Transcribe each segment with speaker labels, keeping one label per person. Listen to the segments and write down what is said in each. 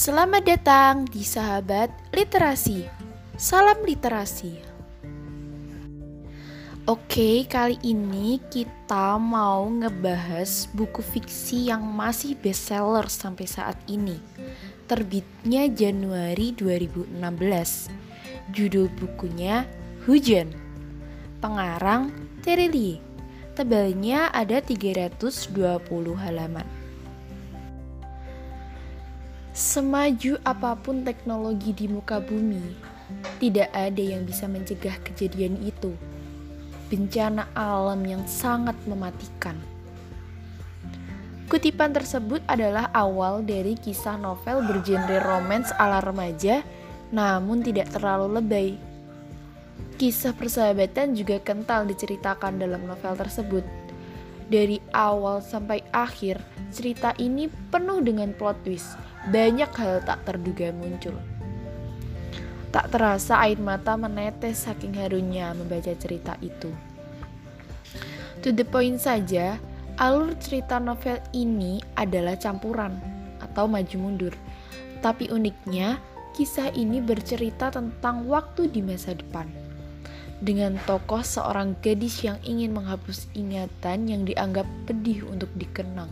Speaker 1: Selamat datang di Sahabat Literasi. Salam literasi. Oke, kali ini kita mau ngebahas buku fiksi yang masih bestseller sampai saat ini. Terbitnya Januari 2016. Judul bukunya Hujan. Pengarang Terili. Tebalnya ada 320 halaman. Semaju apa pun teknologi di muka bumi, tidak ada yang bisa mencegah kejadian itu. Bencana alam yang sangat mematikan. Kutipan tersebut adalah awal dari kisah novel bergenre romance ala remaja, namun tidak terlalu lebay. Kisah persahabatan juga kental diceritakan dalam novel tersebut. Dari awal sampai akhir, cerita ini penuh dengan plot twist banyak hal tak terduga muncul. Tak terasa air mata menetes saking harunya membaca cerita itu. To the point saja, alur cerita novel ini adalah campuran atau maju mundur. Tapi uniknya, kisah ini bercerita tentang waktu di masa depan. Dengan tokoh seorang gadis yang ingin menghapus ingatan yang dianggap pedih untuk dikenang.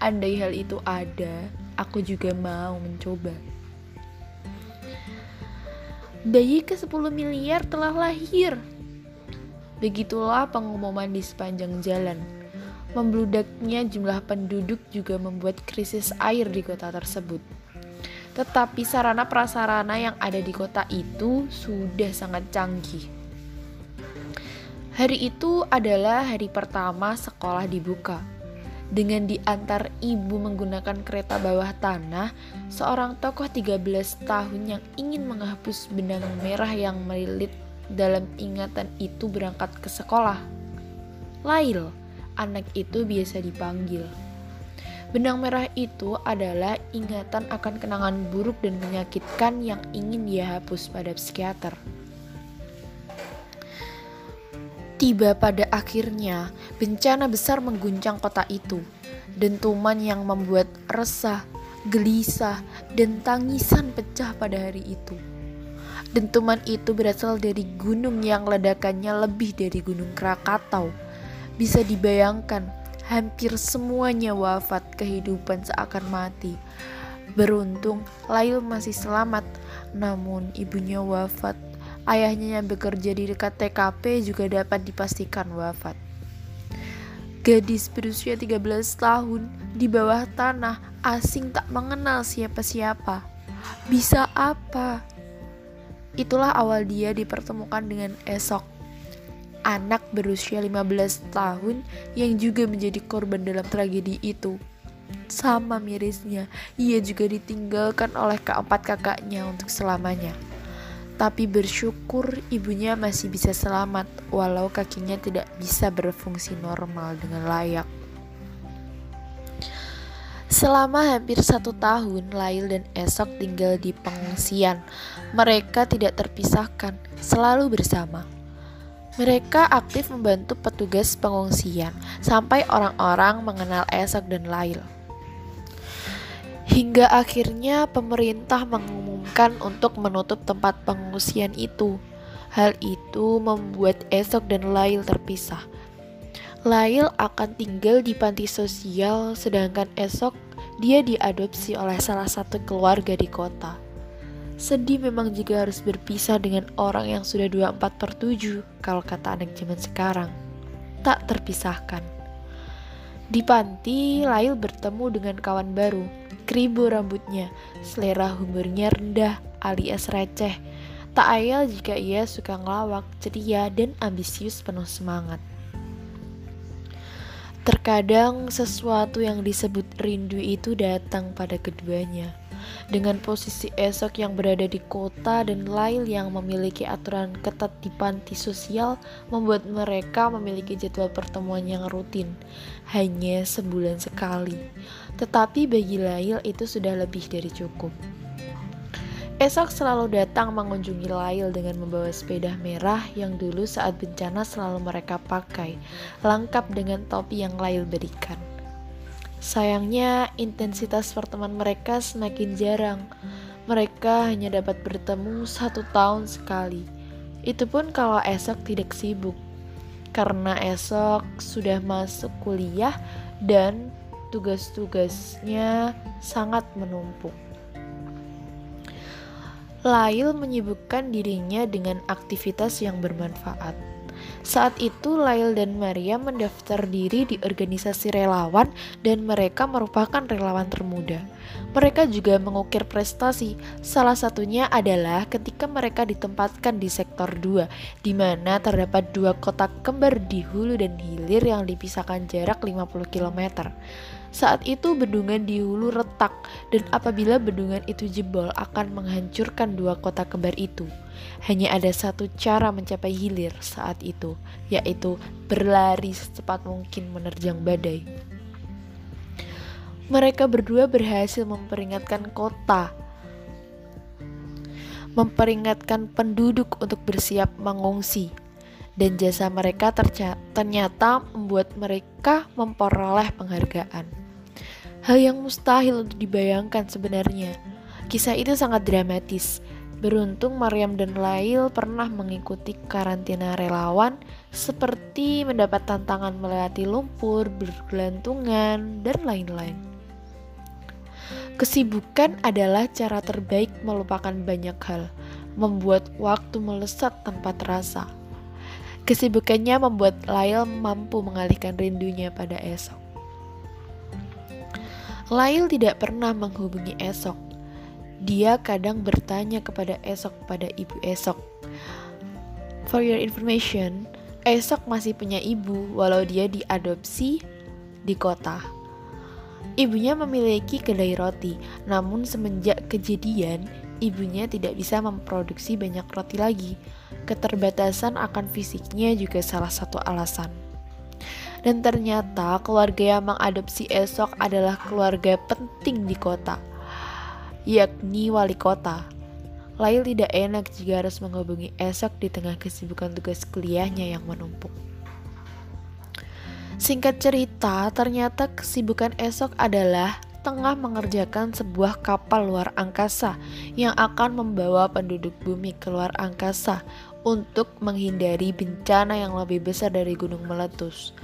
Speaker 1: Andai hal itu ada, aku juga mau mencoba. Bayi ke 10 miliar telah lahir. Begitulah pengumuman di sepanjang jalan. Membludaknya jumlah penduduk juga membuat krisis air di kota tersebut. Tetapi sarana prasarana yang ada di kota itu sudah sangat canggih. Hari itu adalah hari pertama sekolah dibuka dengan diantar ibu menggunakan kereta bawah tanah, seorang tokoh 13 tahun yang ingin menghapus benang merah yang melilit dalam ingatan itu berangkat ke sekolah. Lail, anak itu biasa dipanggil. Benang merah itu adalah ingatan akan kenangan buruk dan menyakitkan yang ingin dia hapus pada psikiater. Tiba pada akhirnya, bencana besar mengguncang kota itu. Dentuman yang membuat resah, gelisah, dan tangisan pecah pada hari itu. Dentuman itu berasal dari gunung yang ledakannya lebih dari gunung Krakatau. Bisa dibayangkan, hampir semuanya wafat kehidupan seakan mati. Beruntung, Lail masih selamat, namun ibunya wafat Ayahnya yang bekerja di dekat TKP juga dapat dipastikan wafat. Gadis berusia 13 tahun di bawah tanah asing tak mengenal siapa-siapa. Bisa apa? Itulah awal dia dipertemukan dengan Esok, anak berusia 15 tahun yang juga menjadi korban dalam tragedi itu. Sama mirisnya, ia juga ditinggalkan oleh keempat kakaknya untuk selamanya tapi bersyukur ibunya masih bisa selamat walau kakinya tidak bisa berfungsi normal dengan layak. Selama hampir satu tahun, Lail dan Esok tinggal di pengungsian. Mereka tidak terpisahkan, selalu bersama. Mereka aktif membantu petugas pengungsian sampai orang-orang mengenal Esok dan Lail. Hingga akhirnya pemerintah mengumumkan diizinkan untuk menutup tempat pengungsian itu. Hal itu membuat Esok dan Lail terpisah. Lail akan tinggal di panti sosial, sedangkan Esok dia diadopsi oleh salah satu keluarga di kota. Sedih memang jika harus berpisah dengan orang yang sudah 24 per 7 kalau kata anak zaman sekarang. Tak terpisahkan. Di panti, Lail bertemu dengan kawan baru, Kribo rambutnya, selera humornya rendah alias receh. Tak ayal jika ia suka ngelawak, ceria, dan ambisius penuh semangat. Terkadang sesuatu yang disebut rindu itu datang pada keduanya dengan posisi esok yang berada di kota dan Lail yang memiliki aturan ketat di panti sosial membuat mereka memiliki jadwal pertemuan yang rutin, hanya sebulan sekali. Tetapi bagi Lail itu sudah lebih dari cukup. Esok selalu datang mengunjungi Lail dengan membawa sepeda merah yang dulu saat bencana selalu mereka pakai, lengkap dengan topi yang Lail berikan. Sayangnya, intensitas pertemuan mereka semakin jarang. Mereka hanya dapat bertemu satu tahun sekali. Itu pun kalau esok tidak sibuk, karena esok sudah masuk kuliah dan tugas-tugasnya sangat menumpuk. Lail menyibukkan dirinya dengan aktivitas yang bermanfaat. Saat itu Lail dan Maria mendaftar diri di organisasi relawan dan mereka merupakan relawan termuda. Mereka juga mengukir prestasi, salah satunya adalah ketika mereka ditempatkan di sektor 2, di mana terdapat dua kota kembar di hulu dan hilir yang dipisahkan jarak 50 km. Saat itu bendungan di hulu retak dan apabila bendungan itu jebol akan menghancurkan dua kota kembar itu. Hanya ada satu cara mencapai hilir saat itu, yaitu berlari secepat mungkin menerjang badai. Mereka berdua berhasil memperingatkan kota, memperingatkan penduduk untuk bersiap mengungsi dan jasa mereka ternyata membuat mereka memperoleh penghargaan. Hal yang mustahil untuk dibayangkan sebenarnya. Kisah itu sangat dramatis. Beruntung Maryam dan Lail pernah mengikuti karantina relawan seperti mendapat tantangan melewati lumpur, bergelantungan, dan lain-lain. Kesibukan adalah cara terbaik melupakan banyak hal, membuat waktu melesat tanpa terasa. Kesibukannya membuat Lail mampu mengalihkan rindunya pada esok. Lail tidak pernah menghubungi Esok. Dia kadang bertanya kepada Esok pada ibu Esok. For your information, Esok masih punya ibu walau dia diadopsi di kota. Ibunya memiliki kedai roti, namun semenjak kejadian, ibunya tidak bisa memproduksi banyak roti lagi. Keterbatasan akan fisiknya juga salah satu alasan. Dan ternyata keluarga yang mengadopsi Esok adalah keluarga penting di kota, yakni wali kota. Lail tidak enak jika harus menghubungi Esok di tengah kesibukan tugas kuliahnya yang menumpuk. Singkat cerita, ternyata kesibukan Esok adalah tengah mengerjakan sebuah kapal luar angkasa yang akan membawa penduduk bumi ke luar angkasa untuk menghindari bencana yang lebih besar dari gunung meletus.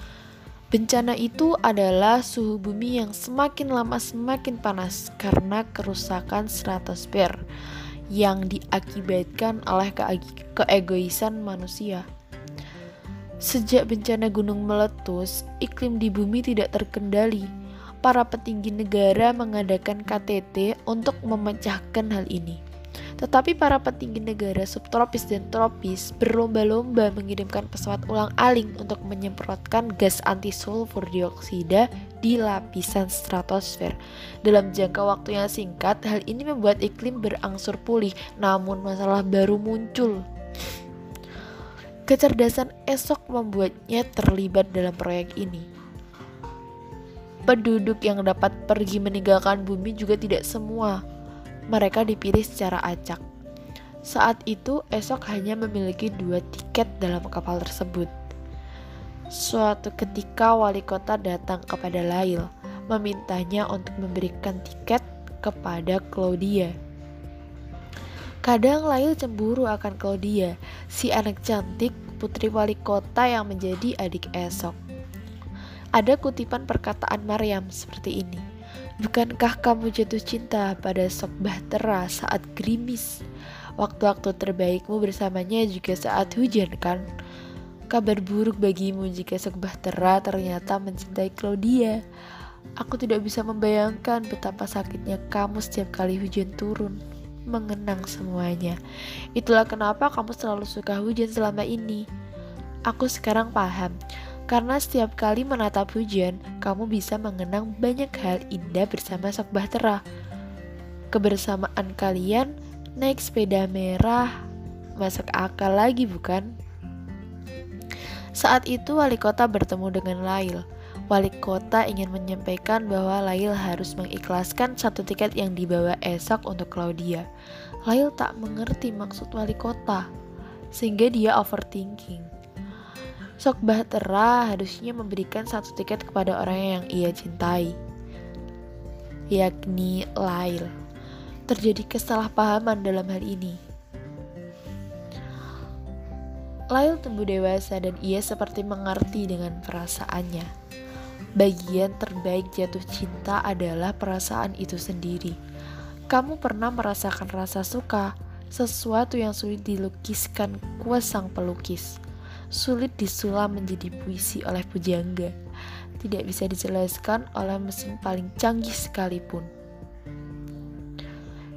Speaker 1: Bencana itu adalah suhu bumi yang semakin lama semakin panas karena kerusakan stratosfer yang diakibatkan oleh keegoisan manusia. Sejak bencana gunung meletus, iklim di bumi tidak terkendali. Para petinggi negara mengadakan KTT untuk memecahkan hal ini. Tetapi para petinggi negara subtropis dan tropis berlomba-lomba mengirimkan pesawat ulang-aling untuk menyemprotkan gas anti-sulfur dioksida di lapisan stratosfer. Dalam jangka waktu yang singkat, hal ini membuat iklim berangsur pulih, namun masalah baru muncul. Kecerdasan esok membuatnya terlibat dalam proyek ini. Penduduk yang dapat pergi meninggalkan bumi juga tidak semua mereka dipilih secara acak. Saat itu, esok hanya memiliki dua tiket dalam kapal tersebut. Suatu ketika wali kota datang kepada Lail, memintanya untuk memberikan tiket kepada Claudia. Kadang Lail cemburu akan Claudia, si anak cantik putri wali kota yang menjadi adik esok. Ada kutipan perkataan Maryam seperti ini. Bukankah kamu jatuh cinta pada Sok Bahtera saat gerimis? Waktu-waktu terbaikmu bersamanya juga saat hujan kan? Kabar buruk bagimu jika Sok Bahtera ternyata mencintai Claudia. Aku tidak bisa membayangkan betapa sakitnya kamu setiap kali hujan turun mengenang semuanya. Itulah kenapa kamu selalu suka hujan selama ini. Aku sekarang paham karena setiap kali menatap hujan, kamu bisa mengenang banyak hal indah bersama Sok Bahtera. Kebersamaan kalian naik sepeda merah, masuk akal lagi bukan? Saat itu wali kota bertemu dengan Lail. Wali kota ingin menyampaikan bahwa Lail harus mengikhlaskan satu tiket yang dibawa esok untuk Claudia. Lail tak mengerti maksud wali kota, sehingga dia overthinking. Sok Bahtera harusnya memberikan satu tiket kepada orang yang ia cintai. yakni Lail. Terjadi kesalahpahaman dalam hal ini. Lail tumbuh dewasa dan ia seperti mengerti dengan perasaannya. Bagian terbaik jatuh cinta adalah perasaan itu sendiri. Kamu pernah merasakan rasa suka, sesuatu yang sulit dilukiskan kuas sang pelukis, sulit disulam menjadi puisi oleh pujangga, tidak bisa dijelaskan oleh mesin paling canggih sekalipun.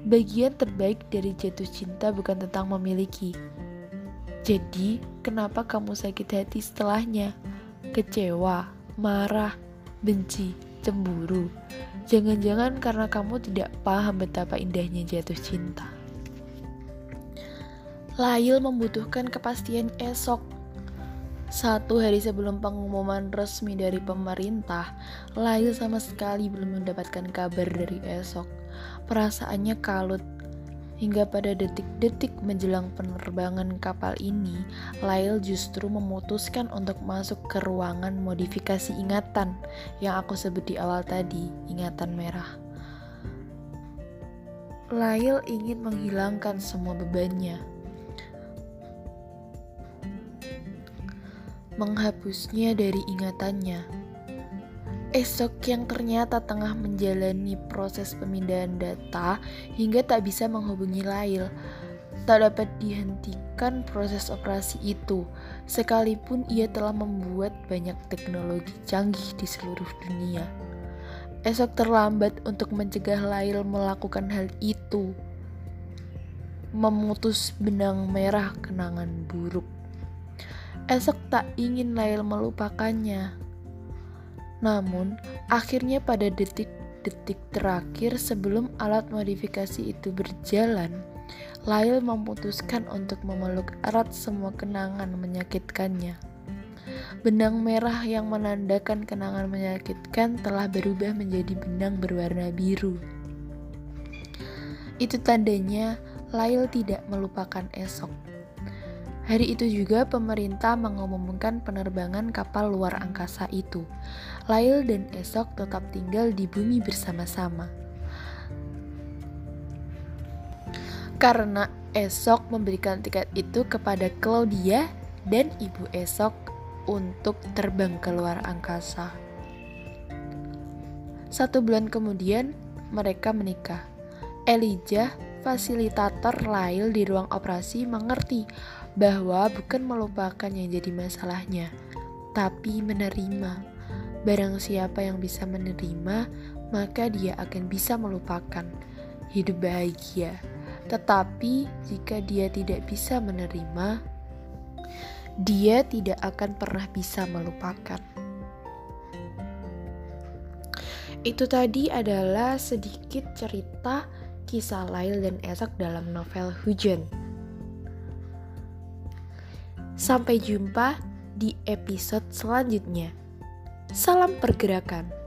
Speaker 1: Bagian terbaik dari jatuh cinta bukan tentang memiliki. Jadi, kenapa kamu sakit hati setelahnya? Kecewa, marah, benci, cemburu. Jangan-jangan karena kamu tidak paham betapa indahnya jatuh cinta. Lail membutuhkan kepastian esok. Satu hari sebelum pengumuman resmi dari pemerintah, Lail sama sekali belum mendapatkan kabar dari esok. Perasaannya kalut. Hingga pada detik-detik menjelang penerbangan kapal ini, Lail justru memutuskan untuk masuk ke ruangan modifikasi ingatan yang aku sebut di awal tadi, ingatan merah. Lail ingin menghilangkan semua bebannya, menghapusnya dari ingatannya. Esok yang ternyata tengah menjalani proses pemindahan data hingga tak bisa menghubungi Lail. Tak dapat dihentikan proses operasi itu, sekalipun ia telah membuat banyak teknologi canggih di seluruh dunia. Esok terlambat untuk mencegah Lail melakukan hal itu. Memutus benang merah kenangan buruk. Esok tak ingin Lail melupakannya. Namun, akhirnya pada detik-detik terakhir sebelum alat modifikasi itu berjalan, Lail memutuskan untuk memeluk erat semua kenangan menyakitkannya. Benang merah yang menandakan kenangan menyakitkan telah berubah menjadi benang berwarna biru. Itu tandanya Lail tidak melupakan esok. Hari itu juga pemerintah mengumumkan penerbangan kapal luar angkasa itu. Lail dan Esok tetap tinggal di bumi bersama-sama. Karena Esok memberikan tiket itu kepada Claudia dan ibu Esok untuk terbang ke luar angkasa. Satu bulan kemudian, mereka menikah. Elijah, fasilitator Lail di ruang operasi, mengerti bahwa bukan melupakan yang jadi masalahnya, tapi menerima. Barang siapa yang bisa menerima, maka dia akan bisa melupakan hidup bahagia. Tetapi jika dia tidak bisa menerima, dia tidak akan pernah bisa melupakan. Itu tadi adalah sedikit cerita kisah Lail dan Esok dalam novel Hujan. Sampai jumpa di episode selanjutnya. Salam pergerakan.